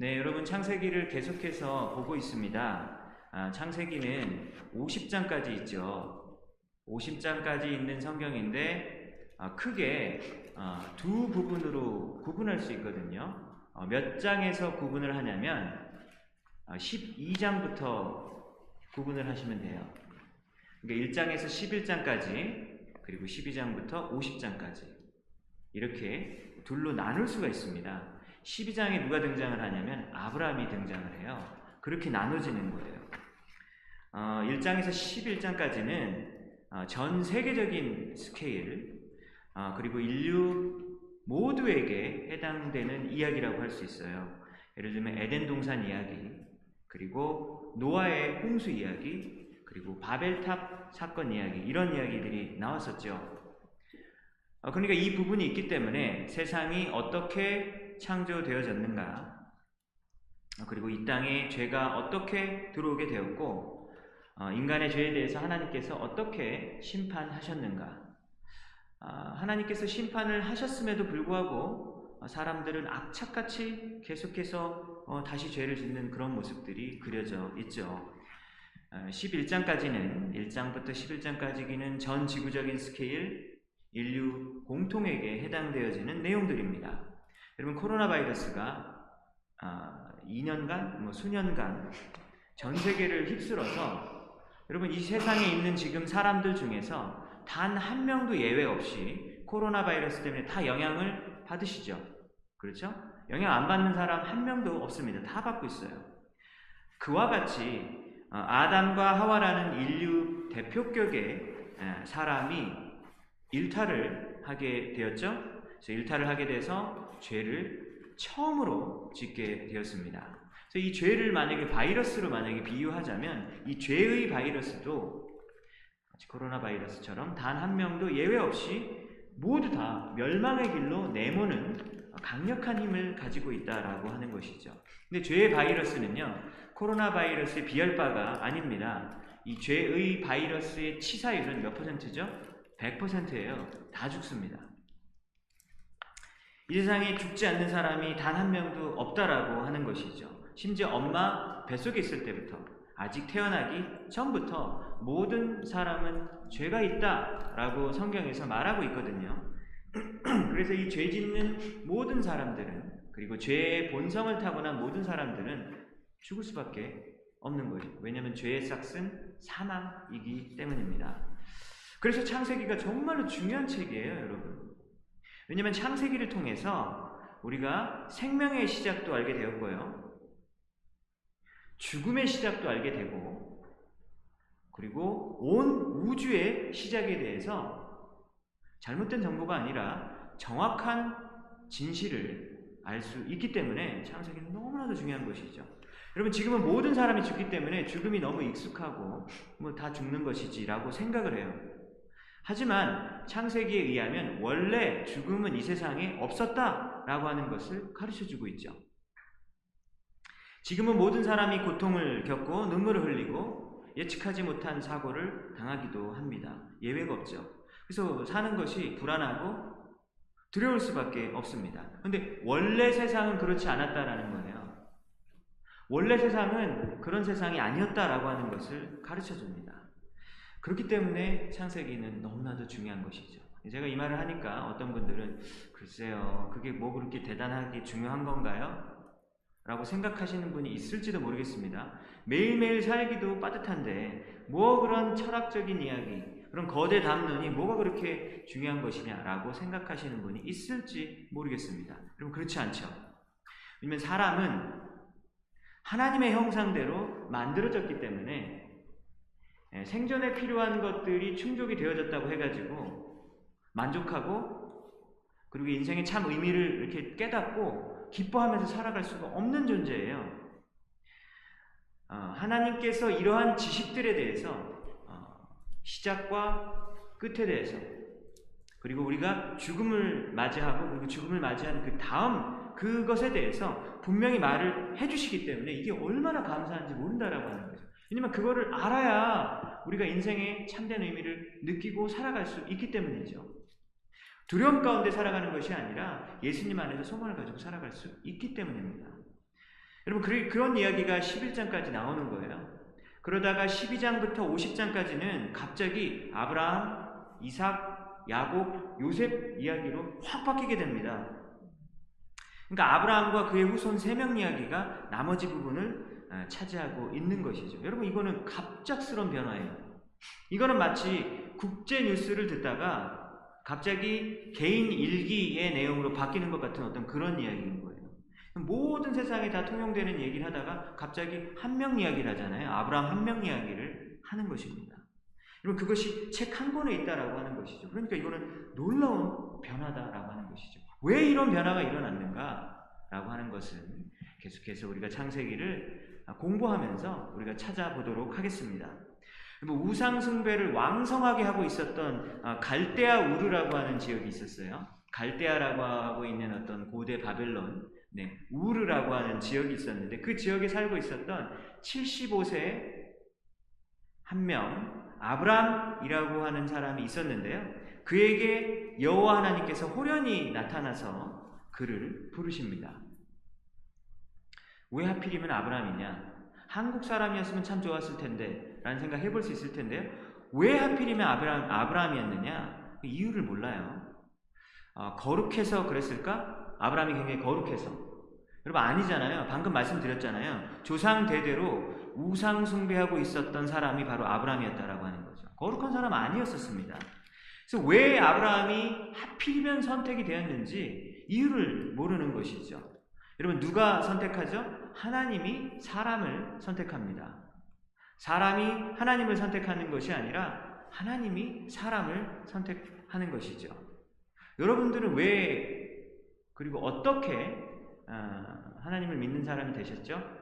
네, 여러분 창세기를 계속해서 보고 있습니다. 아, 창세기는 50장까지 있죠. 50장까지 있는 성경인데 아, 크게 아, 두 부분으로 구분할 수 있거든요. 어, 몇 장에서 구분을 하냐면 12장부터 구분을 하시면 돼요. 그러니까 1장에서 11장까지 그리고 12장부터 50장까지 이렇게 둘로 나눌 수가 있습니다. 12장에 누가 등장을 하냐면 아브라함이 등장을 해요. 그렇게 나눠지는 거예요. 어, 1장에서 11장까지는 어, 전 세계적인 스케일 어, 그리고 인류 모두에게 해당되는 이야기라고 할 수 있어요. 예를 들면 에덴 동산 이야기, 그리고 노아의 홍수 이야기, 그리고 바벨탑 사건 이야기 이런 이야기들이 나왔었죠. 어, 그러니까 이 부분이 있기 때문에 세상이 어떻게 창조되어졌는가, 어, 그리고 이 땅에 죄가 어떻게 들어오게 되었고, 어, 인간의 죄에 대해서 하나님께서 어떻게 심판하셨는가. 하나님께서 심판을 하셨음에도 불구하고 사람들은 악착같이 계속해서 다시 죄를 짓는 그런 모습들이 그려져 있죠. 11장까지는 1장부터 11장까지는 전 지구적인 스케일 인류 공통에게 해당되어지는 내용들입니다. 여러분 코로나 바이러스가 2년간, 아, 뭐 수년간 전 세계를 휩쓸어서 여러분 이 세상에 있는 지금 사람들 중에서 단 한 명도 예외 없이 코로나 바이러스 때문에 다 영향을 받으시죠. 그렇죠? 영향 안 받는 사람 한 명도 없습니다. 다 받고 있어요. 그와 같이 어, 아담과 하와라는 인류 대표격의 사람이 일탈을 하게 되었죠. 일탈을 하게 돼서 죄를 처음으로 짓게 되었습니다. 그래서 이 죄를 만약에 바이러스로 만약에 비유하자면 이 죄의 바이러스도 코로나 바이러스처럼 단 한 명도 예외 없이 모두 다 멸망의 길로 내모는 강력한 힘을 가지고 있다라고 하는 것이죠. 근데 죄의 바이러스는요, 코로나 바이러스의 비열바가 아닙니다. 이 죄의 바이러스의 치사율은 몇 퍼센트죠? 100%예요. 다 죽습니다. 이 세상에 죽지 않는 사람이 단 한 명도 없다라고 하는 것이죠. 심지어 엄마 뱃속에 있을 때부터 아직 태어나기 전부터 모든 사람은 죄가 있다라고 성경에서 말하고 있거든요. 그래서 이 죄 짓는 모든 사람들은 그리고 죄의 본성을 타고난 모든 사람들은 죽을 수밖에 없는 거죠. 왜냐하면 죄의 싹은 사망이기 때문입니다. 그래서 창세기가 정말로 중요한 책이에요, 여러분. 왜냐하면 창세기를 통해서 우리가 생명의 시작도 알게 되었고요. 죽음의 시작도 알게 되고, 그리고 온 우주의 시작에 대해서 잘못된 정보가 아니라 정확한 진실을 알 수 있기 때문에 창세기는 너무나도 중요한 것이죠. 여러분 지금은 모든 사람이 죽기 때문에 죽음이 너무 익숙하고 뭐 다 죽는 것이지라고 생각을 해요. 하지만 창세기에 의하면 원래 죽음은 이 세상에 없었다라고 하는 것을 가르쳐 주고 있죠. 지금은 모든 사람이 고통을 겪고 눈물을 흘리고 예측하지 못한 사고를 당하기도 합니다. 예외가 없죠. 그래서 사는 것이 불안하고 두려울 수밖에 없습니다. 근데 원래 세상은 그렇지 않았다라는 거예요. 원래 세상은 그런 세상이 아니었다라고 하는 것을 가르쳐 줍니다. 그렇기 때문에 창세기는 너무나도 중요한 것이죠. 제가 이 말을 하니까 어떤 분들은 글쎄요, 그게 뭐 그렇게 대단하게 중요한 건가요? 라고 생각하시는 분이 있을지도 모르겠습니다. 매일매일 살기도 빠듯한데, 뭐 그런 철학적인 이야기, 그런 거대 담론이 뭐가 그렇게 중요한 것이냐라고 생각하시는 분이 있을지 모르겠습니다. 그럼 그렇지 않죠. 왜냐면 사람은 하나님의 형상대로 만들어졌기 때문에 예, 생존에 필요한 것들이 충족이 되어졌다고 해가지고 만족하고 그리고 인생의 참 의미를 이렇게 깨닫고 기뻐하면서 살아갈 수가 없는 존재예요. 어, 하나님께서 이러한 지식들에 대해서 어, 시작과 끝에 대해서 그리고 우리가 죽음을 맞이하고 그리고 죽음을 맞이하는 그 다음 그것에 대해서 분명히 말을 해주시기 때문에 이게 얼마나 감사한지 모른다라고 하는 거죠. 왜냐면 그거를 알아야 우리가 인생의 참된 의미를 느끼고 살아갈 수 있기 때문이죠. 두려움 가운데 살아가는 것이 아니라 예수님 안에서 소망을 가지고 살아갈 수 있기 때문입니다. 여러분 그, 그런 이야기가 11장까지 나오는 거예요. 그러다가 12장부터 50장까지는 갑자기 아브라함, 이삭, 야곱, 요셉 이야기로 확 바뀌게 됩니다. 그러니까 아브라함과 그의 후손 3명 이야기가 나머지 부분을 어, 차지하고 있는 것이죠. 여러분 이거는 갑작스러운 변화예요. 이거는 마치 국제 뉴스를 듣다가 갑자기 개인 일기의 내용으로 바뀌는 것 같은 어떤 그런 이야기인 거예요. 모든 세상에 다 통용되는 얘기를 하다가 갑자기 한 명 이야기를 하잖아요. 아브라함 한 명 이야기를 하는 것입니다. 여러분 그것이 책 한 권에 있다라고 하는 것이죠. 그러니까 이거는 놀라운 변화다라고 하는 것이죠. 왜 이런 변화가 일어났는가라고 하는 것은 계속해서 우리가 창세기를 공부하면서 우리가 찾아보도록 하겠습니다. 우상 숭배를 왕성하게 하고 있었던 아, 갈대아 우르라고 하는 지역이 있었어요. 갈대아라고 하고 있는 어떤 고대 바벨론, 네, 우르라고 하는 지역이 있었는데 그 지역에 살고 있었던 75세 한 명, 아브람이라고 하는 사람이 있었는데요. 그에게 여호와 하나님께서 호련히 나타나서 그를 부르십니다. 왜 하필이면 아브람이냐? 한국 사람이었으면 참 좋았을 텐데 라는 생각 해볼 수 있을 텐데요. 왜 하필이면 아브람, 아브람이었느냐? 그 이유를 몰라요. 어, 거룩해서 그랬을까? 아브람이 굉장히 거룩해서. 여러분 아니잖아요. 방금 말씀드렸잖아요. 조상 대대로 우상 숭배하고 있었던 사람이 바로 아브람이었다라고 하는 거죠. 거룩한 사람 아니었었습니다. 그래서 왜 아브라함이 하필이면 선택이 되었는지 이유를 모르는 것이죠. 여러분 누가 선택하죠? 하나님이 사람을 선택합니다. 사람이 하나님을 선택하는 것이 아니라 하나님이 사람을 선택하는 것이죠. 여러분들은 왜 그리고 어떻게 아, 하나님을 믿는 사람이 되셨죠?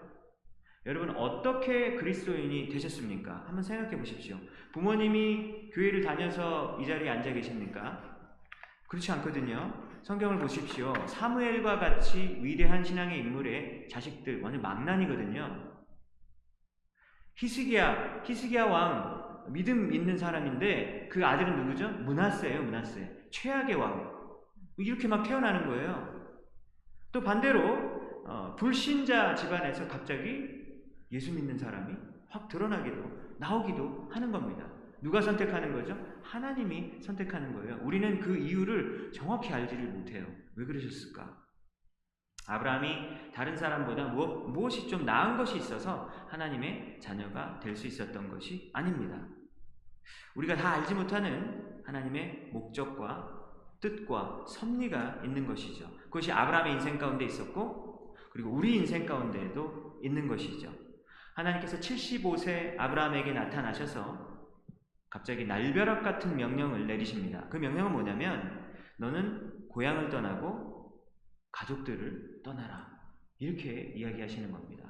여러분 어떻게 그리스도인이 되셨습니까? 한번 생각해 보십시오. 부모님이 교회를 다녀서 이 자리에 앉아 계십니까? 그렇지 않거든요. 성경을 보십시오. 사무엘과 같이 위대한 신앙의 인물의 자식들 완전 망난이거든요. 히스기야, 히스기야 왕 믿음 있는 사람인데 그 아들은 누구죠? 문하세예요, 문하세. 최악의 왕. 이렇게 막 태어나는 거예요. 또 반대로 어, 불신자 집안에서 갑자기 예수 믿는 사람이 확 드러나기도 나오기도 하는 겁니다. 누가 선택하는 거죠? 하나님이 선택하는 거예요. 우리는 그 이유를 정확히 알지를 못해요. 왜 그러셨을까? 아브라함이 다른 사람보다 무엇, 무엇이 좀 나은 것이 있어서 하나님의 자녀가 될 수 있었던 것이 아닙니다. 우리가 다 알지 못하는 하나님의 목적과 뜻과 섭리가 있는 것이죠. 그것이 아브라함의 인생 가운데 있었고, 그리고 우리 인생 가운데에도 있는 것이죠. 하나님께서 75세 아브라함에게 나타나셔서 갑자기 날벼락 같은 명령을 내리십니다. 그 명령은 뭐냐면 너는 고향을 떠나고 가족들을 떠나라. 이렇게 이야기하시는 겁니다.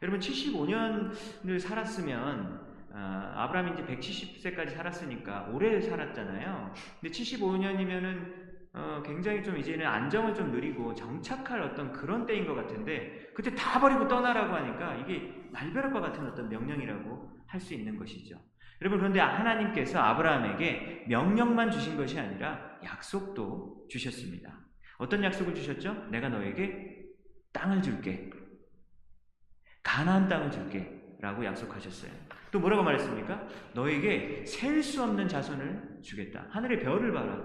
여러분 75년을 살았으면 아, 아브라함이 이제 170세까지 살았으니까 오래 살았잖아요. 근데 75년이면은 어, 굉장히 좀 이제는 안정을 좀 누리고 정착할 어떤 그런 때인 것 같은데 그때 다 버리고 떠나라고 하니까 이게 날벼락과 같은 어떤 명령이라고 할 수 있는 것이죠. 여러분 그런데 하나님께서 아브라함에게 명령만 주신 것이 아니라 약속도 주셨습니다. 어떤 약속을 주셨죠? 내가 너에게 땅을 줄게. 가나안 땅을 줄게. 라고 약속하셨어요. 또 뭐라고 말했습니까? 너에게 셀 수 없는 자손을 주겠다. 하늘의 별을 봐라.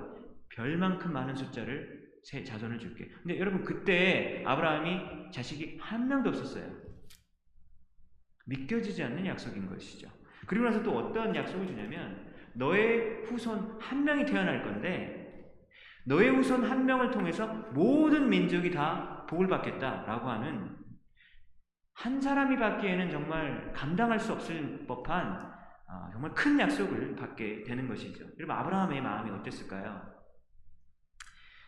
별만큼 많은 숫자를 세 자손을 줄게. 근데 여러분 그때 아브라함이 자식이 한 명도 없었어요. 믿겨지지 않는 약속인 것이죠. 그리고 나서 또 어떤 약속을 주냐면 너의 후손 한 명이 태어날 건데 너의 후손 한 명을 통해서 모든 민족이 다 복을 받겠다라고 하는 한 사람이 받기에는 정말 감당할 수 없을 법한 아, 정말 큰 약속을 받게 되는 것이죠. 여러분 아브라함의 마음이 어땠을까요?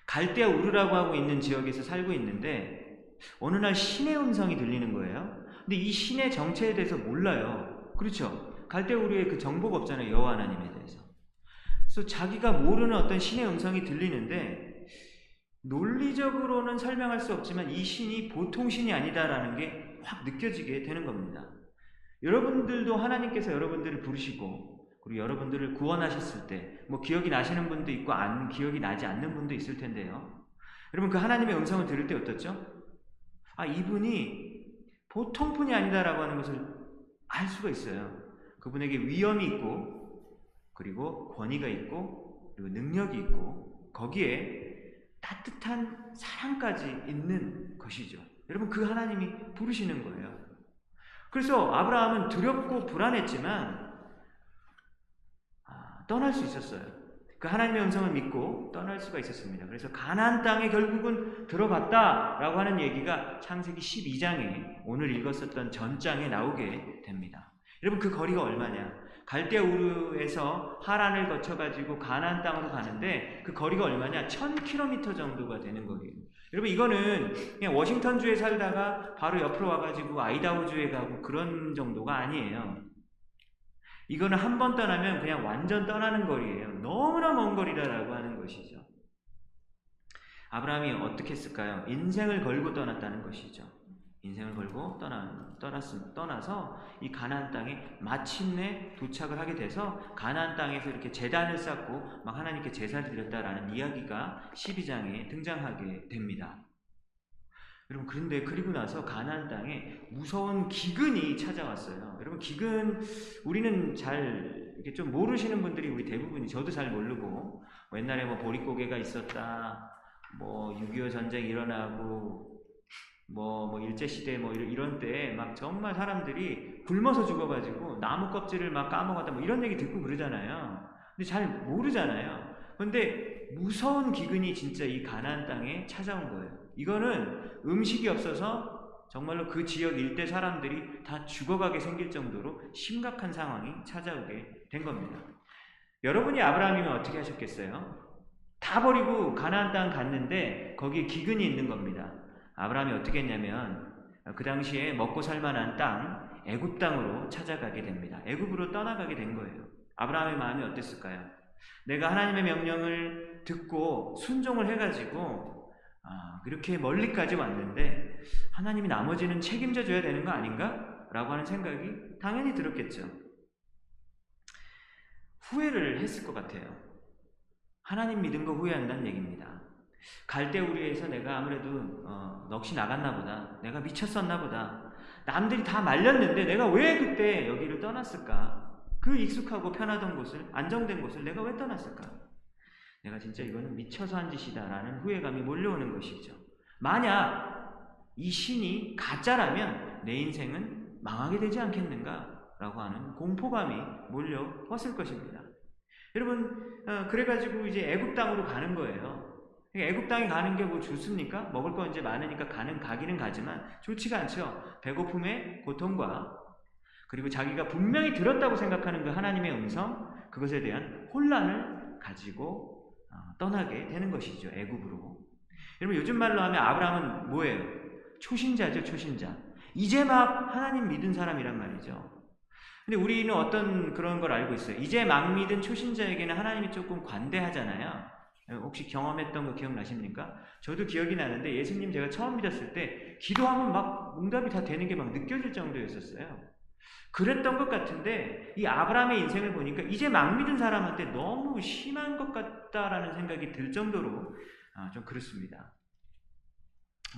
갈대아 우르라고 하고 있는 지역에서 살고 있는데 어느 날 신의 음성이 들리는 거예요. 근데 이 신의 정체에 대해서 몰라요. 그렇죠? 갈대우리의 그 정보가 없잖아요. 여호와 하나님에 대해서. 그래서 자기가 모르는 어떤 신의 음성이 들리는데 논리적으로는 설명할 수 없지만 이 신이 보통 신이 아니다라는 게 확 느껴지게 되는 겁니다. 여러분들도 하나님께서 여러분들을 부르시고 그리고 여러분들을 구원하셨을 때 뭐 기억이 나시는 분도 있고 안 기억이 나지 않는 분도 있을 텐데요. 여러분 그 하나님의 음성을 들을 때 어떻죠? 아 이분이 보통 분이 아니다라고 하는 것을 알 수가 있어요. 그분에게 위엄이 있고 그리고 권위가 있고 그리고 능력이 있고 거기에 따뜻한 사랑까지 있는 것이죠. 여러분 그 하나님이 부르시는 거예요. 그래서 아브라함은 두렵고 불안했지만 아, 떠날 수 있었어요. 그 하나님의 음성을 믿고 떠날 수가 있었습니다. 그래서 가나안 땅에 결국은 들어갔다라고 하는 얘기가 창세기 12장에 오늘 읽었었던 전장에 나오게 됩니다. 여러분 그 거리가 얼마냐? 갈대 우르에서 하란을 거쳐 가지고 가나안 땅으로 가는데 그 거리가 얼마냐? 1000km 정도가 되는 거예요. 여러분 이거는 그냥 워싱턴주에 살다가 바로 옆으로 와 가지고 아이다호주에 가고 그런 정도가 아니에요. 이거는 한 번 떠나면 그냥 완전 떠나는 거리예요. 너무나 먼 거리라고 하는 것이죠. 아브라함이 어떻게 했을까요? 인생을 걸고 떠났다는 것이죠. 인생을 걸고 떠나, 떠났, 떠나서 이 가나안 땅에 마침내 도착을 하게 돼서 가나안 땅에서 이렇게 재단을 쌓고 막 하나님께 제사를 드렸다라는 이야기가 12장에 등장하게 됩니다. 여러분 그런데 그리고 나서 가나안 땅에 무서운 기근이 찾아왔어요. 여러분 기근 우리는 잘 이렇게 좀 모르시는 분들이 우리 대부분이 저도 잘 모르고 뭐 옛날에 뭐 보릿고개가 있었다, 뭐 6.25 전쟁 일어나고 뭐, 뭐 일제시대 뭐 이런 때막 정말 사람들이 굶어서 죽어가지고 나무 껍질을 막 까먹었다 뭐 이런 얘기 듣고 그러잖아요. 근데 잘 모르잖아요. 근데 무서운 기근이 진짜 이 가나안 땅에 찾아온 거예요. 이거는 음식이 없어서 정말로 그 지역 일대 사람들이 다 죽어가게 생길 정도로 심각한 상황이 찾아오게 된 겁니다. 여러분이 아브라함이면 어떻게 하셨겠어요? 다 버리고 가나안 땅 갔는데 거기에 기근이 있는 겁니다. 아브라함이 어떻게 했냐면 그 당시에 먹고 살 만한 땅 애굽 땅으로 찾아가게 됩니다. 애굽으로 떠나가게 된 거예요. 아브라함의 마음이 어땠을까요? 내가 하나님의 명령을 듣고 순종을 해가지고 아, 이렇게 멀리까지 왔는데 하나님이 나머지는 책임져 줘야 되는 거 아닌가? 라고 하는 생각이 당연히 들었겠죠. 후회를 했을 것 같아요. 하나님 믿은 거 후회한다는 얘기입니다. 갈대 우리에서 내가 아무래도 어, 넋이 나갔나 보다. 내가 미쳤었나 보다. 남들이 다 말렸는데 내가 왜 그때 여기를 떠났을까? 그 익숙하고 편하던 곳을 안정된 곳을 내가 왜 떠났을까? 내가 진짜 이거는 미쳐서 한 짓이다라는 후회감이 몰려오는 것이죠. 만약 이 신이 가짜라면 내 인생은 망하게 되지 않겠는가 라고 하는 공포감이 몰려왔을 것입니다. 여러분 어, 그래가지고 이제 애굽 땅으로 가는 거예요. 애굽 땅에 가는 게 뭐 좋습니까? 먹을 거 이제 많으니까 가는 가기는 가지만 좋지가 않죠. 배고픔의 고통과 그리고 자기가 분명히 들었다고 생각하는 그 하나님의 음성 그것에 대한 혼란을 가지고 어, 떠나게 되는 것이죠. 애굽으로. 여러분 요즘 말로 하면 아브라함은 뭐예요? 초신자죠, 초신자. 이제 막 하나님 믿은 사람이란 말이죠. 근데 우리는 어떤 그런 걸 알고 있어요. 이제 막 믿은 초신자에게는 하나님이 조금 관대하잖아요. 혹시 경험했던 거 기억나십니까? 저도 기억이 나는데 예수님 제가 처음 믿었을 때 기도하면 막 응답이 다 되는 게 막 느껴질 정도였었어요. 그랬던 것 같은데 이 아브라함의 인생을 보니까 이제 막 믿은 사람한테 너무 심한 것 같다라는 생각이 들 정도로 아, 좀 그렇습니다.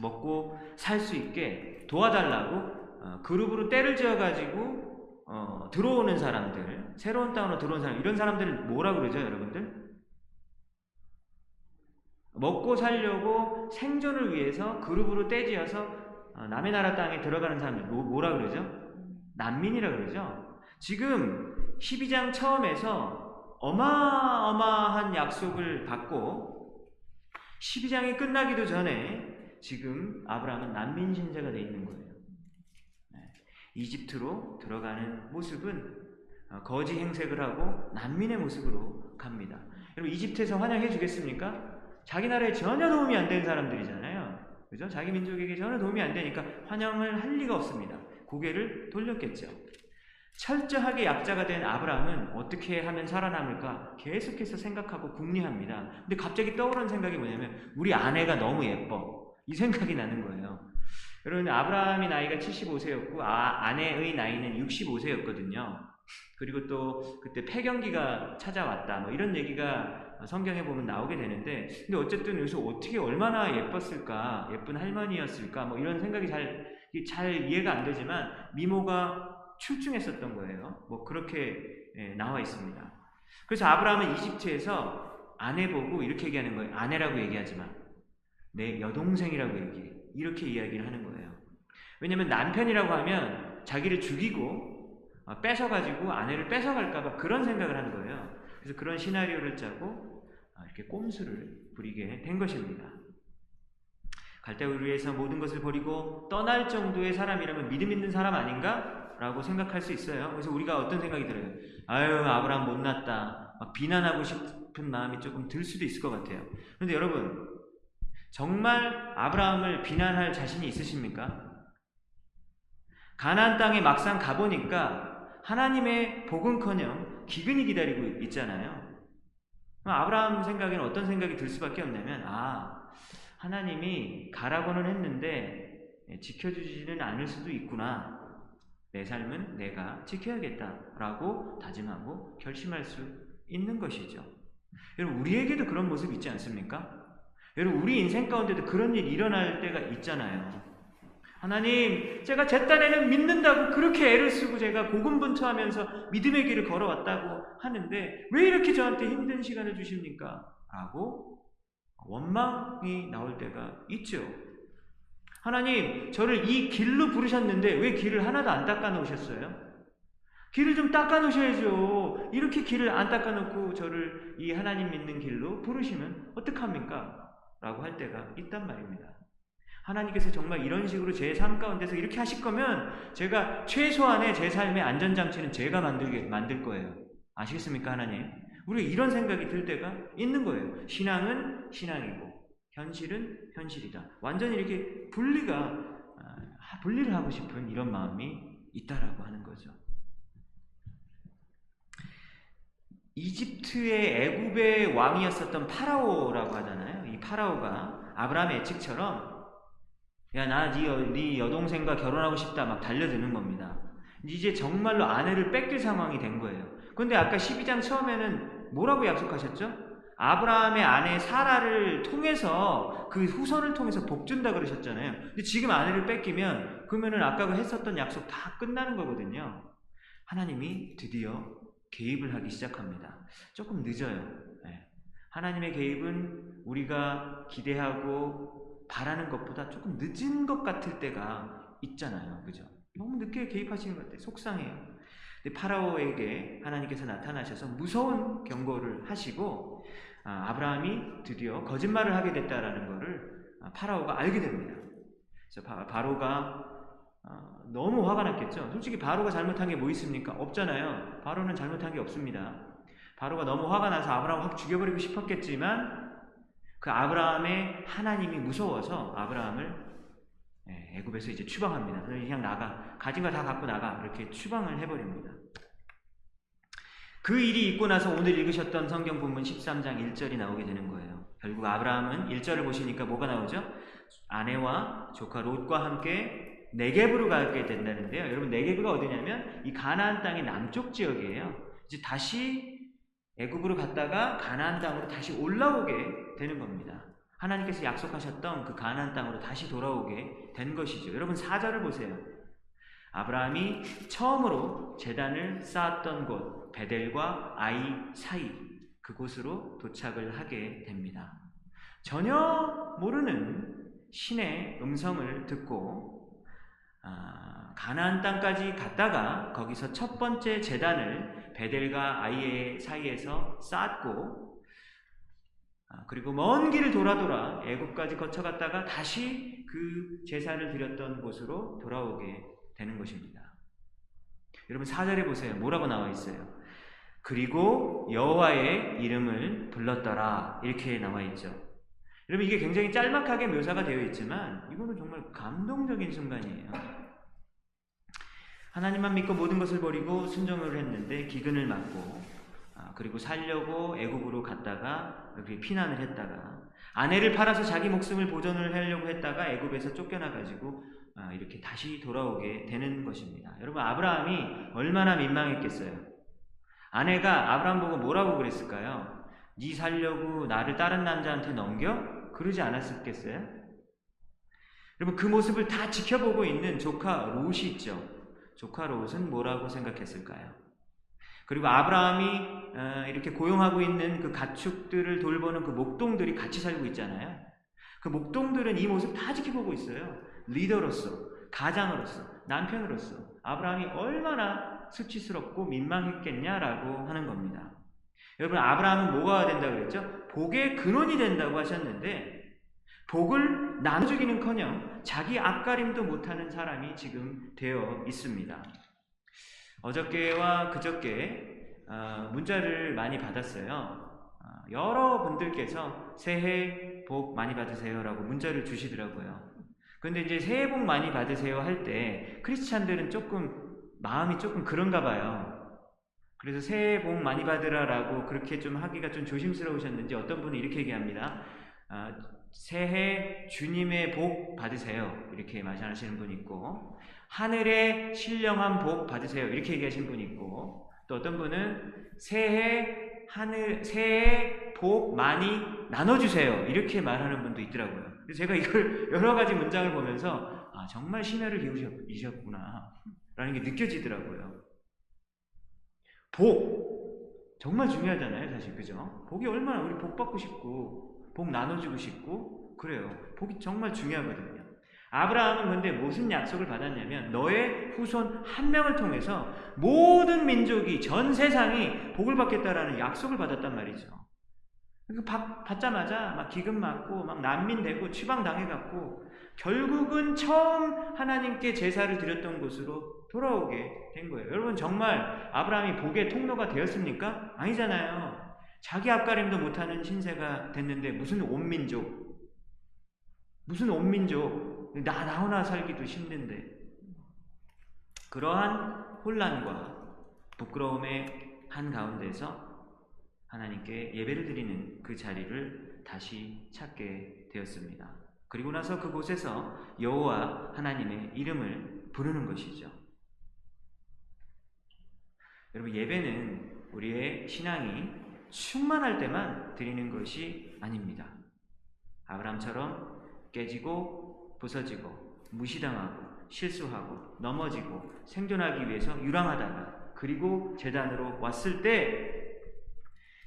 먹고 살 수 있게 도와달라고 어, 그룹으로 때를 지어가지고 어, 들어오는 사람들, 새로운 땅으로 들어온 사람, 이런 사람들은 뭐라 그러죠, 여러분들? 먹고 살려고 생존을 위해서 그룹으로 떼지어서 어, 남의 나라 땅에 들어가는 사람들, 뭐, 뭐라 그러죠? 난민이라 그러죠. 지금 12장 처음에서 어마어마한 약속을 받고 12장이 끝나기도 전에 지금 아브라함은 난민 신세가 되어 있는 거예요. 네. 이집트로 들어가는 모습은 어, 거지 행색을 하고 난민의 모습으로 갑니다. 여러분 이집트에서 환영해 주겠습니까? 자기 나라에 전혀 도움이 안 되는 사람들이잖아요. 그죠? 자기 민족에게 전혀 도움이 안 되니까 환영을 할 리가 없습니다. 고개를 돌렸겠죠. 철저하게 약자가 된 아브라함은 어떻게 하면 살아남을까 계속해서 생각하고 궁리합니다. 근데 갑자기 떠오른 생각이 뭐냐면 우리 아내가 너무 예뻐. 이 생각이 나는 거예요. 여러분 아브라함이 나이가 75세였고 아, 아내의 나이는 65세였거든요. 그리고 또 그때 폐경기가 찾아왔다. 뭐 이런 얘기가 성경에 보면 나오게 되는데 근데 어쨌든 여기서 어떻게 얼마나 예뻤을까 예쁜 할머니였을까 뭐 이런 생각이 잘 잘 이해가 안 되지만 미모가 출중했었던 거예요. 뭐 그렇게 예, 나와 있습니다. 그래서 아브라함은 이집트에서 아내 보고 이렇게 얘기하는 거예요. 아내라고 얘기하지 마. 내 여동생이라고 얘기해. 이렇게 이야기를 하는 거예요. 왜냐면 남편이라고 하면 자기를 죽이고 어, 뺏어가지고 아내를 뺏어갈까봐 그런 생각을 하는 거예요. 그래서 그런 시나리오를 짜고 어, 이렇게 꼼수를 부리게 된 것입니다. 갈대우를 위해서 모든 것을 버리고 떠날 정도의 사람이라면 믿음 있는 사람 아닌가? 라고 생각할 수 있어요. 그래서 우리가 어떤 생각이 들어요? 아유, 아브라함 못났다. 막 비난하고 싶은 마음이 조금 들 수도 있을 것 같아요. 그런데 여러분, 정말 아브라함을 비난할 자신이 있으십니까? 가나안 땅에 막상 가보니까 하나님의 복은커녕 기근이 기다리고 있잖아요. 아브라함 생각에는 어떤 생각이 들 수밖에 없냐면 아 하나님이 가라고는 했는데 지켜주지는 않을 수도 있구나. 내 삶은 내가 지켜야겠다라고 다짐하고 결심할 수 있는 것이죠. 여러분 우리에게도 그런 모습 있지 않습니까? 여러분 우리 인생 가운데도 그런 일 일어날 때가 있잖아요. 하나님, 제가 제 딴에는 믿는다고 그렇게 애를 쓰고 제가 고군분투하면서 믿음의 길을 걸어왔다고 하는데 왜 이렇게 저한테 힘든 시간을 주십니까? 라고 원망이 나올 때가 있죠. 하나님, 저를 이 길로 부르셨는데 왜 길을 하나도 안 닦아 놓으셨어요? 길을 좀 닦아 놓으셔야죠. 이렇게 길을 안 닦아 놓고 저를 이 하나님 믿는 길로 부르시면 어떡합니까? 라고 할 때가 있단 말입니다. 하나님께서 정말 이런 식으로 제 삶 가운데서 이렇게 하실 거면 제가 최소한의 제 삶의 안전장치는 제가 만들게, 만들 거예요. 아시겠습니까, 하나님? 우리가 이런 생각이 들 때가 있는 거예요. 신앙은 신앙이고, 현실은 현실이다. 완전히 이렇게 분리가, 아, 분리를 하고 싶은 이런 마음이 있다라고 하는 거죠. 이집트의 애굽의 왕이었었던 파라오라고 하잖아요. 이 파라오가 아브라함의 예측처럼 야, 나 네, 네 여동생과 결혼하고 싶다 막 달려드는 겁니다. 이제 정말로 아내를 뺏길 상황이 된 거예요. 근데 아까 12장 처음에는 뭐라고 약속하셨죠? 아브라함의 아내 사라를 통해서 그 후손을 통해서 복 준다 그러셨잖아요. 근데 지금 아내를 뺏기면 그러면은 아까 그 했었던 약속 다 끝나는 거거든요. 하나님이 드디어 개입을 하기 시작합니다. 조금 늦어요. 네. 하나님의 개입은 우리가 기대하고 바라는 것보다 조금 늦은 것 같을 때가 있잖아요. 그죠? 너무 늦게 개입하시는 것 같아요. 속상해요. 근데 파라오에게 하나님께서 나타나셔서 무서운 경고를 하시고 아, 브라함이 드디어 거짓말을 하게 됐다라는 것을 아, 파라오가 알게 됩니다. 그래서 바, 바로가 아, 너무 화가 났겠죠. 솔직히 바로가 잘못한 게 뭐 있습니까? 없잖아요. 바로는 잘못한 게 없습니다. 바로가 너무 화가 나서 아브라함 확 죽여버리고 싶었겠지만 그 아브라함의 하나님이 무서워서 아브라함을 예, 애굽에서 이제 추방합니다. 그냥 나가 가진 거 다 갖고 나가 이렇게 추방을 해버립니다. 그 일이 있고 나서 오늘 읽으셨던 성경 본문 13장 1절이 나오게 되는 거예요. 결국 아브라함은 1절을 보시니까 뭐가 나오죠? 아내와 조카 롯과 함께 네게브로 가게 된다는데요. 여러분 네게브가 어디냐면 이 가나안 땅의 남쪽 지역이에요. 이제 다시 애굽으로 갔다가 가나안 땅으로 다시 올라오게 되는 겁니다. 하나님께서 약속하셨던 그 가나안 땅으로 다시 돌아오게 된 것이죠. 여러분 사절을 보세요. 아브라함이 처음으로 재단을 쌓았던 곳 베델과 아이 사이 그곳으로 도착을 하게 됩니다. 전혀 모르는 신의 음성을 듣고 아, 가나안 땅까지 갔다가 거기서 첫 번째 재단을 베델과 아이의 사이에서 쌓았고 아, 그리고 먼 길을 돌아 돌아 애굽까지 거쳐갔다가 다시 그 제사를 드렸던 곳으로 돌아오게 되는 것입니다. 여러분 사절에 보세요. 뭐라고 나와 있어요? 그리고 여호와의 이름을 불렀더라 이렇게 나와 있죠. 여러분 이게 굉장히 짤막하게 묘사가 되어 있지만 이거는 정말 감동적인 순간이에요. 하나님만 믿고 모든 것을 버리고 순종을 했는데 기근을 맞고 아, 그리고 살려고 애굽으로 갔다가 그렇게 피난을 했다가 아내를 팔아서 자기 목숨을 보존을 하려고 했다가 애굽에서 쫓겨나 가지고 아, 이렇게 다시 돌아오게 되는 것입니다. 여러분 아브라함이 얼마나 민망했겠어요. 아내가 아브라함 보고 뭐라고 그랬을까요? 네 살려고 나를 다른 남자한테 넘겨? 그러지 않았겠어요? 여러분 그 모습을 다 지켜보고 있는 조카 롯이 있죠. 조카 롯은 뭐라고 생각했을까요? 그리고 아브라함이 어, 이렇게 고용하고 있는 그 가축들을 돌보는 그 목동들이 같이 살고 있잖아요. 그 목동들은 이 모습 다 지켜보고 있어요. 리더로서, 가장으로서, 남편으로서 아브라함이 얼마나 수치스럽고 민망했겠냐라고 하는 겁니다. 여러분 아브라함은 뭐가 된다고 그랬죠? 복의 근원이 된다고 하셨는데 복을 나눠주기는커녕 자기 앞가림도 못하는 사람이 지금 되어 있습니다. 어저께와 그저께 어, 문자를 많이 받았어요. 어, 여러 분들께서 새해 복 많이 받으세요라고 문자를 주시더라고요. 근데 이제 새해 복 많이 받으세요 할 때 크리스찬들은 조금 마음이 조금 그런가 봐요. 그래서 새해 복 많이 받으라라고 그렇게 좀 하기가 좀 조심스러우셨는지 어떤 분은 이렇게 얘기합니다. 어, 새해 주님의 복 받으세요. 이렇게 말씀하시는 분 있고 하늘의 신령한 복 받으세요. 이렇게 얘기하시는 분이 있고 또 어떤 분은 새해 하늘 새해 복 많이 나눠주세요. 이렇게 말하는 분도 있더라고요. 제가 이걸 여러 가지 문장을 보면서 아 정말 심혈을 기울이셨구나 라는 게 느껴지더라고요. 복 정말 중요하잖아요, 사실 그죠? 복이 얼마나 우리 복 받고 싶고 복 나눠주고 싶고 그래요. 복이 정말 중요하거든요. 아브라함은 근데 무슨 약속을 받았냐면 너의 후손 한 명을 통해서 모든 민족이 전 세상이 복을 받겠다라는 약속을 받았단 말이죠. 그 받자마자 막 기금 맞고 막 난민 되고 추방 당해 갖고 결국은 처음 하나님께 제사를 드렸던 곳으로 돌아오게 된 거예요. 여러분 정말 아브라함이 복의 통로가 되었습니까? 아니잖아요. 자기 앞가림도 못하는 신세가 됐는데 무슨 온민족 무슨 온민족 나, 나 혼자 살기도 힘든데. 그러한 혼란과 부끄러움의 한가운데서 하나님께 예배를 드리는 그 자리를 다시 찾게 되었습니다. 그리고 나서 그곳에서 여호와 하나님의 이름을 부르는 것이죠. 여러분 예배는 우리의 신앙이 충만할 때만 드리는 것이 아닙니다. 아브람처럼 깨지고 부서지고 무시당하고 실수하고 넘어지고 생존하기 위해서 유랑하다가 그리고 재단으로 왔을 때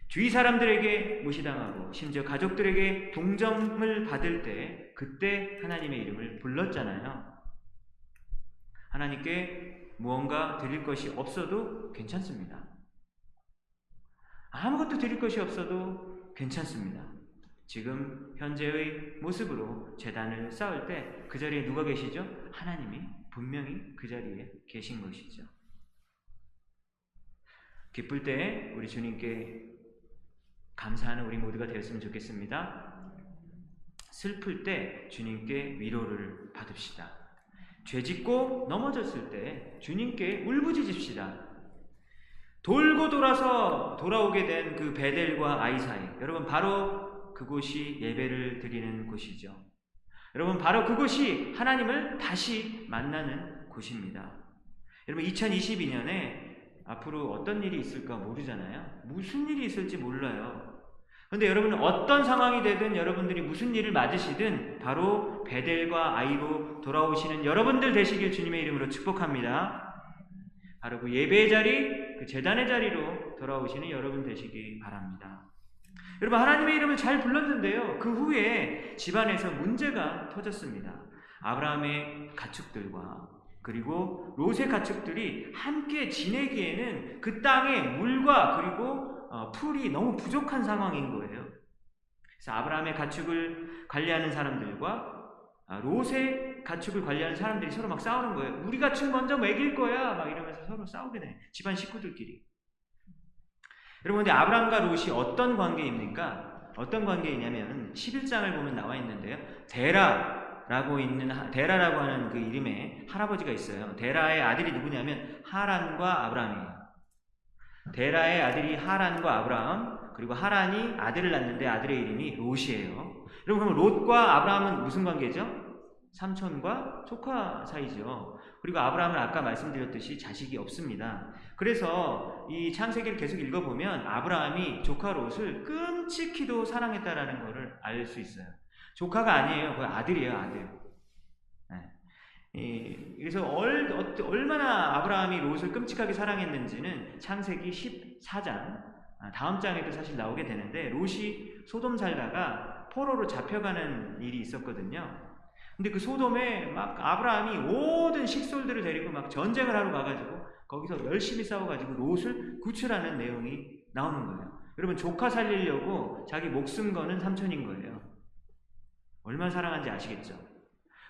주위 사람들에게 무시당하고 심지어 가족들에게 동정을 받을 때 그때 하나님의 이름을 불렀잖아요. 하나님께 무언가 드릴 것이 없어도 괜찮습니다. 아무것도 드릴 것이 없어도 괜찮습니다. 지금 현재의 모습으로 재단을 쌓을 때 그 자리에 누가 계시죠? 하나님이 분명히 그 자리에 계신 것이죠. 기쁠 때 우리 주님께 감사하는 우리 모두가 되었으면 좋겠습니다. 슬플 때 주님께 위로를 받읍시다. 죄 짓고 넘어졌을 때 주님께 울부짖읍시다. 돌고 돌아서 돌아오게 된 그 베델과 아이 사이. 여러분, 바로 그곳이 예배를 드리는 곳이죠. 여러분, 바로 그곳이 하나님을 다시 만나는 곳입니다. 여러분, 2022년에 앞으로 어떤 일이 있을까 모르잖아요. 무슨 일이 있을지 몰라요. 근데 여러분 어떤 상황이 되든 여러분들이 무슨 일을 맞으시든 바로 베델과 아이로 돌아오시는 여러분들 되시길 주님의 이름으로 축복합니다. 바로 그 예배의 자리, 그 재단의 자리로 돌아오시는 여러분 되시기 바랍니다. 여러분 하나님의 이름을 잘 불렀는데요. 그 후에 집안에서 문제가 터졌습니다. 아브라함의 가축들과 그리고 롯의 가축들이 함께 지내기에는 그 땅에 물과 그리고 어, 풀이 너무 부족한 상황인 거예요. 그래서 아브라함의 가축을 관리하는 사람들과 아, 롯의 가축을 관리하는 사람들이 서로 막 싸우는 거예요. 우리 가축 먼저 먹일 거야. 막 이러면서 서로 싸우게 돼. 집안 식구들끼리. 여러분, 근데 아브라함과 롯이 어떤 관계입니까? 어떤 관계이냐면 11장을 보면 나와 있는데요. 데라라고 있는 데라라고 하는 그 이름의 할아버지가 있어요. 데라의 아들이 누구냐면 하란과 아브라함이에요. 데라의 아들이 하란과 아브라함 그리고 하란이 아들을 낳는데 아들의 이름이 롯이에요. 여러분 그럼 롯과 아브라함은 무슨 관계죠? 삼촌과 조카 사이죠. 그리고 아브라함은 아까 말씀드렸듯이 자식이 없습니다. 그래서 이 창세기를 계속 읽어보면 아브라함이 조카 롯을 끔찍히도 사랑했다라는 것을 알 수 있어요. 조카가 아니에요. 그 아들이에요, 아들. 예, 그래서 얼, 어, 얼마나 아브라함이 롯을 끔찍하게 사랑했는지는 창세기 14장 아, 다음 장에도 사실 나오게 되는데 롯이 소돔 살다가 포로로 잡혀가는 일이 있었거든요. 근데 그 소돔에 막 아브라함이 모든 식솔들을 데리고 막 전쟁을 하러 가가지고 거기서 열심히 싸워가지고 롯을 구출하는 내용이 나오는 거예요. 여러분 조카 살리려고 자기 목숨 거는 삼촌인 거예요. 얼마나 사랑한지 아시겠죠?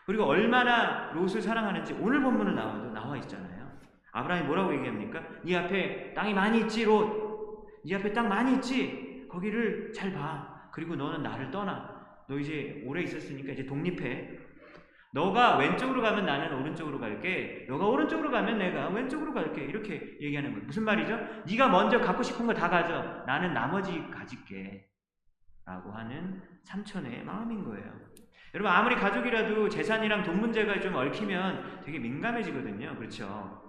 그리고 얼마나 롯을 사랑하는지 오늘 본문은 나와도 나와 있잖아요. 아브라함이 뭐라고 얘기합니까? 네 앞에 땅이 많이 있지 롯. 네 앞에 땅 많이 있지. 거기를 잘 봐. 그리고 너는 나를 떠나. 너 이제 오래 있었으니까 이제 독립해. 너가 왼쪽으로 가면 나는 오른쪽으로 갈게. 너가 오른쪽으로 가면 내가 왼쪽으로 갈게. 이렇게 얘기하는 거예요. 무슨 말이죠? 네가 먼저 갖고 싶은 거다 가져. 나는 나머지 가질게. 라고 하는 삼촌의 마음인 거예요. 여러분 아무리 가족이라도 재산이랑 돈 문제가 좀 얽히면 되게 민감해지거든요. 그렇죠?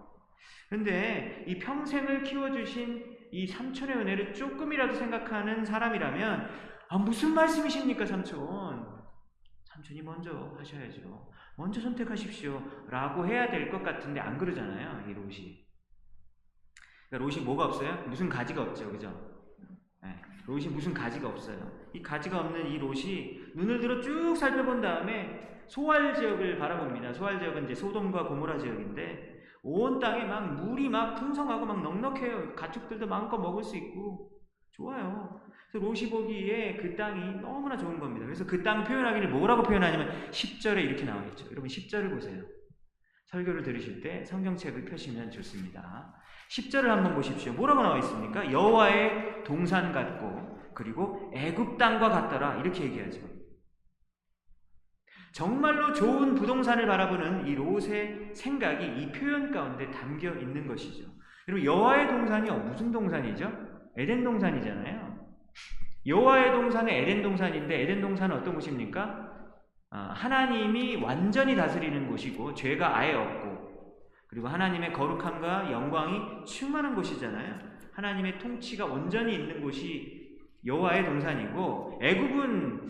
근데 이 평생을 키워주신 이 삼촌의 은혜를 조금이라도 생각하는 사람이라면 아 무슨 말씀이십니까 삼촌? 삼촌이 먼저 하셔야죠. 먼저 선택하십시오. 라고 해야 될 것 같은데 안 그러잖아요. 이 롯이. 그러니까 롯이 뭐가 없어요? 무슨 가지가 없죠. 그죠? 네, 롯이 무슨 가지가 없어요. 이 가지가 없는 이 롯이 눈을 들어 쭉 살펴본 다음에 소알 지역을 바라봅니다. 소알 지역은 이제 소돔과 고모라 지역인데 온 땅에 막 물이 막 풍성하고 막 넉넉해요. 가축들도 마음껏 먹을 수 있고 좋아요. 그래서 롯이 보기에 그 땅이 너무나 좋은 겁니다. 그래서 그 땅 표현하기를 뭐라고 표현하냐면 10절에 이렇게 나와 있죠. 여러분 10절을 보세요. 설교를 들으실 때 성경책을 펴시면 좋습니다. 10절을 한번 보십시오. 뭐라고 나와 있습니까? 여호와의 동산 같고 그리고 애굽 땅과 같더라 이렇게 얘기하죠. 정말로 좋은 부동산을 바라보는 이 롯의 생각이 이 표현 가운데 담겨 있는 것이죠. 그리고 여호와의 동산이 무슨 동산이죠? 에덴 동산이잖아요. 여호와의 동산은 에덴 동산인데 에덴 동산은 어떤 곳입니까? 아, 하나님이 완전히 다스리는 곳이고 죄가 아예 없고 그리고 하나님의 거룩함과 영광이 충만한 곳이잖아요. 하나님의 통치가 온전히 있는 곳이 여호와의 동산이고 애굽은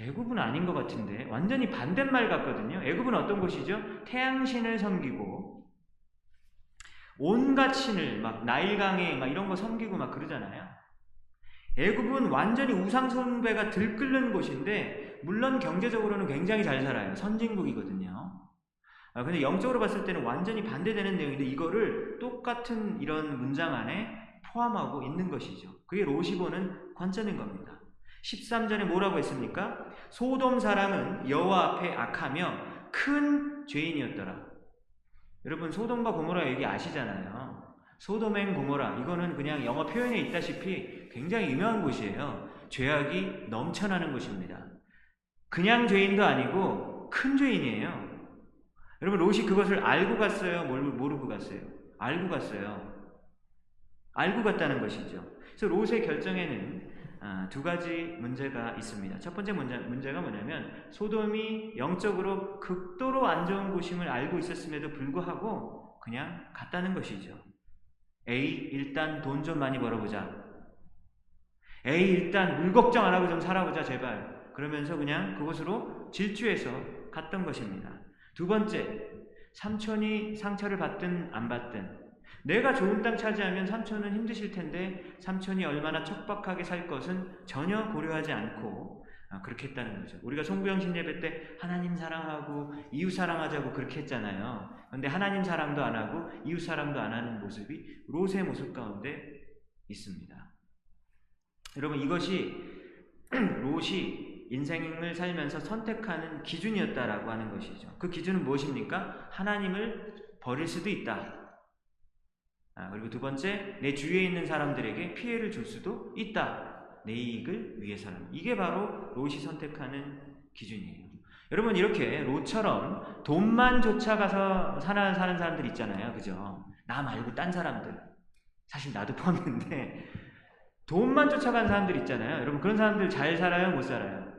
애굽은 아닌 것 같은데 완전히 반대말 같거든요. 애굽은 어떤 곳이죠? 태양신을 섬기고 온갖 신을 막 나일강에 막 이런 거 섬기고 막 그러잖아요. 애굽은 완전히 우상 숭배가 들끓는 곳인데 물론 경제적으로는 굉장히 잘 살아요. 선진국이거든요. 아, 근데 영적으로 봤을 때는 완전히 반대되는 내용인데 이거를 똑같은 이런 문장 안에 포함하고 있는 것이죠. 그게 로시보는 관점인 겁니다. 13절에 뭐라고 했습니까? 소돔 사람은 여호와 앞에 악하며 큰 죄인이었더라. 여러분 소돔과 고모라 얘기 아시잖아요. 소돔앤 고모라 이거는 그냥 영어 표현에 있다시피 굉장히 유명한 곳이에요. 죄악이 넘쳐나는 곳입니다. 그냥 죄인도 아니고 큰 죄인이에요. 여러분 롯이 그것을 알고 갔어요? 모르고 갔어요? 알고 갔어요. 알고 갔다는 것이죠. 그래서 롯의 결정에는 아, 두 가지 문제가 있습니다. 첫 번째 문제, 문제 가 뭐냐면 소돔이 영적으로 극도로 안 좋은 곳임을 알고 있었음에도 불구하고 그냥 갔다는 것이죠. A 일단 돈 좀 많이 벌어보자. A 일단 물 걱정 안 하고 좀 살아보자 제발. 그러면서 그냥 그곳으로 질주해서 갔던 것입니다. 두 번째, 삼촌이 상처를 받든 안 받든 내가 좋은 땅 차지하면 삼촌은 힘드실 텐데 삼촌이 얼마나 척박하게 살 것은 전혀 고려하지 않고 아, 그렇게 했다는 거죠. 우리가 송구영신 예배 때 하나님 사랑하고 이웃 사랑하자고 그렇게 했잖아요. 그런데 하나님 사랑도 안 하고 이웃 사랑도 안 하는 모습이 롯의 모습 가운데 있습니다. 여러분 이것이 롯이 인생을 살면서 선택하는 기준이었다라고 하는 것이죠. 그 기준은 무엇입니까? 하나님을 버릴 수도 있다. 아, 그리고 두 번째, 내 주위에 있는 사람들에게 피해를 줄 수도 있다. 내 이익을 위해서는. 이게 바로 롯이 선택하는 기준이에요. 여러분, 이렇게 롯처럼 돈만 쫓아가서 사는, 사는 사람들 있잖아요. 그죠? 나 말고 딴 사람들. 사실 나도 포함인데, 돈만 쫓아간 사람들 있잖아요. 여러분, 그런 사람들 잘 살아요? 못 살아요?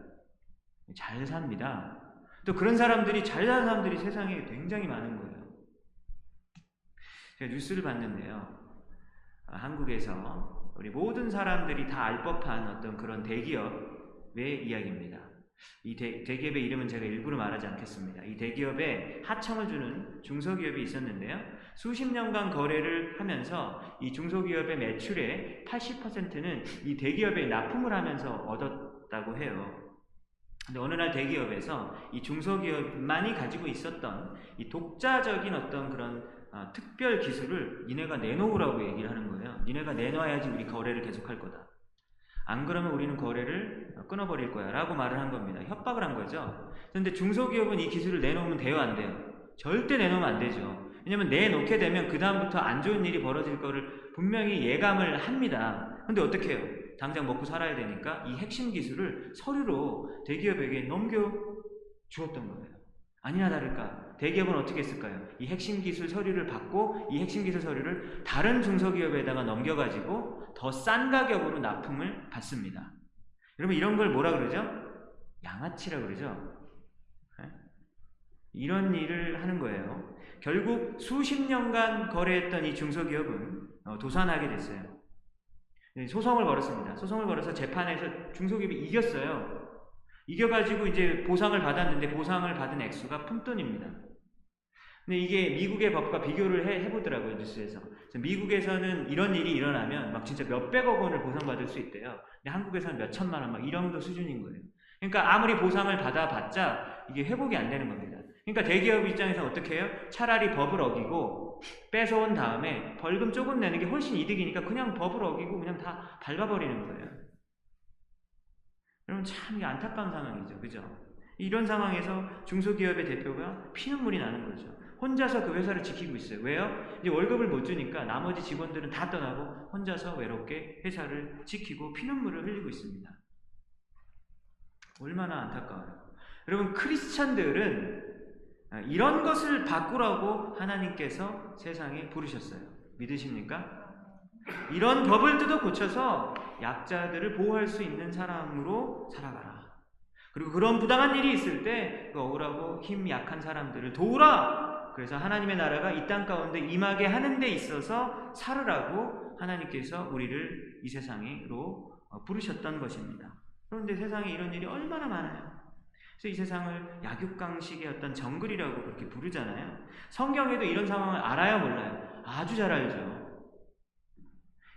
잘 삽니다. 또 그런 사람들이, 잘 사는 사람들이 세상에 굉장히 많은 거예요. 제가 뉴스를 봤는데요. 아, 한국에서 우리 모든 사람들이 다 알 법한 어떤 그런 대기업의 이야기입니다. 이 대, 대기업의 이름은 제가 일부러 말하지 않겠습니다. 이 대기업에 하청을 주는 중소기업이 있었는데요. 수십 년간 거래를 하면서 이 중소기업의 매출의 80%는 이 대기업에 납품을 하면서 얻었다고 해요. 근데 어느 날 대기업에서 이 중소기업만이 가지고 있었던 이 독자적인 어떤 그런 아, 특별 기술을 니네가 내놓으라고 얘기를 하는 거예요. 니네가 내놔야지 우리 거래를 계속할 거다. 안 그러면 우리는 거래를 끊어버릴 거야. 라고 말을 한 겁니다. 협박을 한 거죠. 그런데 중소기업은 이 기술을 내놓으면 돼요? 안 돼요? 절대 내놓으면 안 되죠. 왜냐면 내놓게 되면 그다음부터 안 좋은 일이 벌어질 거를 분명히 예감을 합니다. 근데 어떻게 해요? 당장 먹고 살아야 되니까 이 핵심 기술을 서류로 대기업에게 넘겨 주었던 거예요. 아니나 다를까 대기업은 어떻게 했을까요? 이 핵심 기술 서류를 받고 이 핵심 기술 서류를 다른 중소기업에다가 넘겨가지고 더 싼 가격으로 납품을 받습니다. 여러분 이런 걸 뭐라 그러죠? 양아치라 그러죠? 네? 이런 일을 하는 거예요. 결국 수십 년간 거래했던 이 중소기업은 어, 도산하게 됐어요. 네, 소송을 걸었습니다. 소송을 걸어서 재판에서 중소기업이 이겼어요. 이겨가지고 이제 보상을 받았는데 보상을 받은 액수가 푼돈입니다. 근데 이게 미국의 법과 비교를 해, 해보더라고요, 뉴스에서. 미국에서는 이런 일이 일어나면 막 진짜 몇백억 원을 보상받을 수 있대요. 근데 한국에서는 몇천만 원, 막 이런 정도 수준인 거예요. 그러니까 아무리 보상을 받아봤자 이게 회복이 안 되는 겁니다. 그러니까 대기업 입장에서 어떻게 해요? 차라리 법을 어기고 뺏어온 다음에 벌금 조금 내는 게 훨씬 이득이니까 그냥 법을 어기고 그냥 다 밟아버리는 거예요. 여러분 참 안타까운 상황이죠. 그죠? 이런 상황에서 중소기업의 대표가 피눈물이 나는 거죠. 혼자서 그 회사를 지키고 있어요. 왜요? 이제 월급을 못 주니까 나머지 직원들은 다 떠나고 혼자서 외롭게 회사를 지키고 피눈물을 흘리고 있습니다. 얼마나 안타까워요. 여러분 크리스찬들은 이런 것을 바꾸라고 하나님께서 세상에 부르셨어요. 믿으십니까? 이런 뜯어 고쳐서 약자들을 보호할 수 있는 사람으로 살아가라. 그리고 그런 부당한 일이 있을 때 그 억울하고 힘 약한 사람들을 도우라. 그래서 하나님의 나라가 이 땅 가운데 임하게 하는 데 있어서 살으라고 하나님께서 우리를 이 세상으로 어, 부르셨던 것입니다. 그런데 세상에 이런 일이 얼마나 많아요. 그래서 이 세상을 약육강식의 어떤 정글이라고 그렇게 부르잖아요. 성경에도 이런 상황을 알아요, 몰라요? 아주 잘 알죠.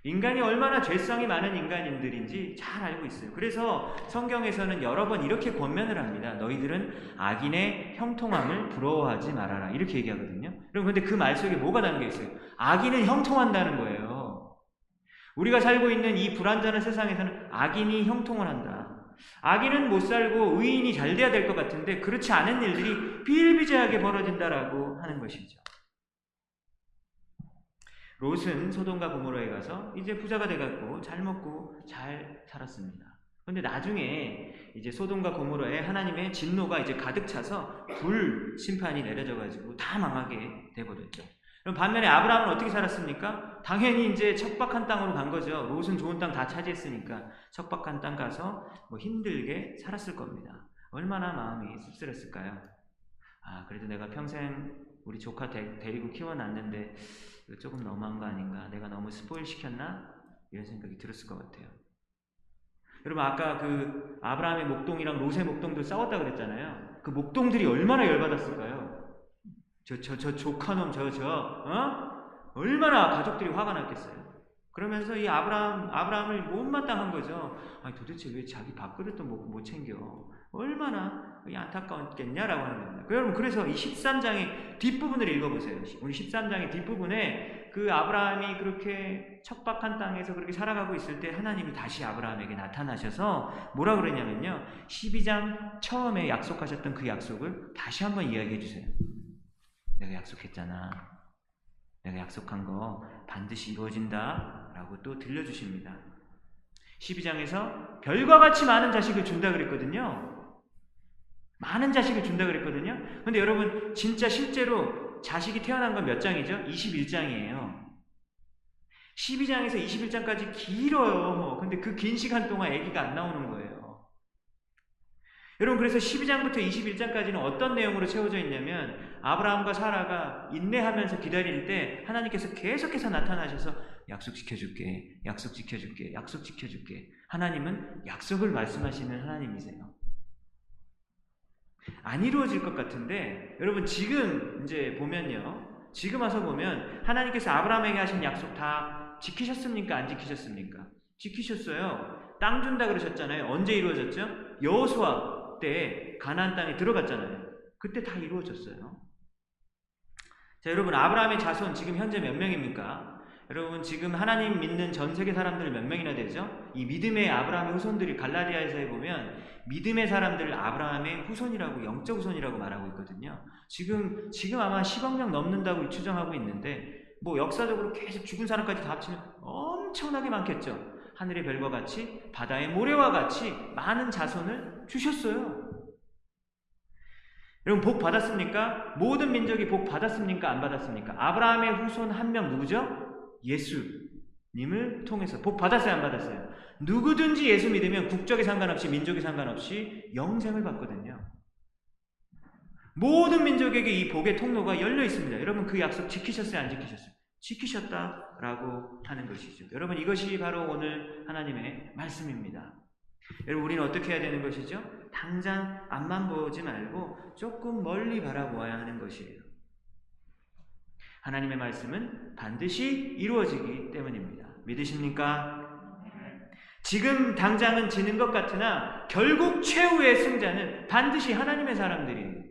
인간이 얼마나 죄성이 많은 인간인들인지 잘 알고 있어요. 그래서 성경에서는 여러 번 이렇게 권면을 합니다. 너희들은 악인의 형통함을 부러워하지 말아라. 이렇게 얘기하거든요. 여러분, 근데 그 말 속에 뭐가 담겨 있어요? 악인은 형통한다는 거예요. 우리가 살고 있는 이 불안전한 세상에서는 악인이 형통을 한다. 악인은 못 살고 의인이 잘 돼야 될 것 같은데 그렇지 않은 일들이 비일비재하게 벌어진다라고 하는 것이죠. 롯은 소돔과 고모라에 가서 이제 부자가 돼갖고 잘 먹고 잘 살았습니다. 근데 나중에 이제 소돔과 고모라에 하나님의 진노가 이제 가득 차서 불 심판이 내려져가지고 다 망하게 돼버렸죠. 그럼 반면에 아브라함은 어떻게 살았습니까? 당연히 이제 척박한 땅으로 간 거죠. 롯은 좋은 땅 다 차지했으니까 척박한 땅 가서 뭐 힘들게 살았을 겁니다. 얼마나 마음이 씁쓸했을까요? 아, 그래도 내가 평생 우리 조카 데, 데리고 키워놨는데 조금 너무한 거 아닌가? 내가 너무 스포일 시켰나? 이런 생각이 들었을 것 같아요. 여러분 아까 그 아브라함의 목동이랑 롯의 목동도 싸웠다 그랬잖아요. 그 목동들이 얼마나 열받았을까요? 저 저 저 조카놈 저저 어? 얼마나 가족들이 화가 났겠어요. 그러면서 이 아브라함 아브라함을 못마땅한 거죠. 아니 도대체 왜 자기 밥그릇도 못, 못 챙겨? 얼마나 안타까웠겠냐라고 하는 겁니다. 여러분 그래서 이 13장의 뒷부분을 읽어보세요. 우리 13장의 뒷부분에 그 아브라함이 그렇게 척박한 땅에서 그렇게 살아가고 있을 때 하나님이 다시 아브라함에게 나타나셔서 뭐라 그러냐면요. 12장 처음에 약속하셨던 그 약속을 다시 한번 이야기해 주세요. 내가 약속했잖아. 내가 약속한 거 반드시 이루어진다. 라고 또 들려주십니다. 12장에서 별과 같이 많은 자식을 준다 그랬거든요. 많은 자식을 준다 그랬거든요. 근데 여러분, 진짜 실제로 자식이 태어난 건 몇 장이죠? 21장이에요. 12장에서 21장까지 길어요. 근데 그 긴 시간 동안 아기가 안 나오는 거예요. 여러분, 그래서 12장부터 21장까지는 어떤 내용으로 채워져 있냐면, 아브라함과 사라가 인내하면서 기다릴 때 하나님께서 계속해서 나타나셔서 약속 지켜줄게, 약속 지켜줄게, 약속 지켜줄게. 하나님은 약속을 말씀하시는 하나님이세요. 안 이루어질 것 같은데 여러분 지금 이제 보면요. 지금 와서 보면 하나님께서 아브라함에게 하신 약속 다 지키셨습니까? 안 지키셨습니까? 지키셨어요. 땅 준다 그러셨잖아요. 언제 이루어졌죠? 여호수아 때 가나안 땅에 들어갔잖아요. 그때 다 이루어졌어요. 자, 여러분 아브라함의 자손 지금 현재 몇 명입니까? 여러분 지금 하나님 믿는 전 세계 사람들 몇 명이나 되죠? 이 믿음의 아브라함의 후손들이 갈라디아에서 보면 믿음의 사람들을 아브라함의 후손이라고 영적 후손이라고 말하고 있거든요. 지금 지금 아마 10억 명 넘는다고 추정하고 있는데 뭐 역사적으로 계속 죽은 사람까지 다 합치면 엄청나게 많겠죠. 하늘의 별과 같이 바다의 모래와 같이 많은 자손을 주셨어요. 여러분 복 받았습니까? 모든 민족이 복 받았습니까? 안 받았습니까? 아브라함의 후손 한 명 누구죠? 예수님을 통해서 복 받았어요? 안 받았어요? 누구든지 예수 믿으면 국적에 상관없이 민족에 상관없이 영생을 받거든요. 모든 민족에게 이 복의 통로가 열려 있습니다. 여러분 그 약속 지키셨어요? 안 지키셨어요? 지키셨다라고 하는 것이죠. 여러분 이것이 바로 오늘 하나님의 말씀입니다. 여러분 우리는 어떻게 해야 되는 것이죠? 당장 앞만 보지 말고 조금 멀리 바라보아야 하는 것이에요. 하나님의 말씀은 반드시 이루어지기 때문입니다. 믿으십니까? 지금 당장은 지는 것 같으나 결국 최후의 승자는 반드시 하나님의 사람들이에요.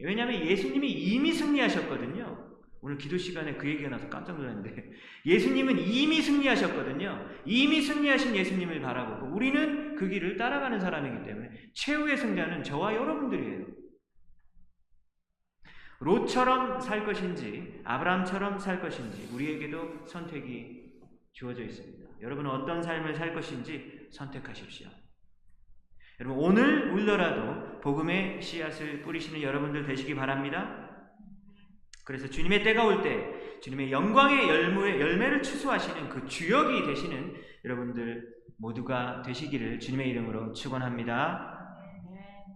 왜냐하면 예수님이 이미 승리하셨거든요. 오늘 기도 시간에 그 얘기가 나서 깜짝 놀랐는데 예수님은 이미 승리하셨거든요. 이미 승리하신 예수님을 바라보고 우리는 그 길을 따라가는 사람이기 때문에 최후의 승자는 저와 여러분들이에요. 롯처럼 살 것인지 아브라함처럼 살 것인지 우리에게도 선택이 주어져 있습니다. 여러분은 어떤 삶을 살 것인지 선택하십시오. 여러분 오늘 울더라도 복음의 씨앗을 뿌리시는 여러분들 되시기 바랍니다. 그래서 주님의 때가 올 때 주님의 영광의 열무의 열매를 추수하시는 그 주역이 되시는 여러분들 모두가 되시기를 주님의 이름으로 축원합니다.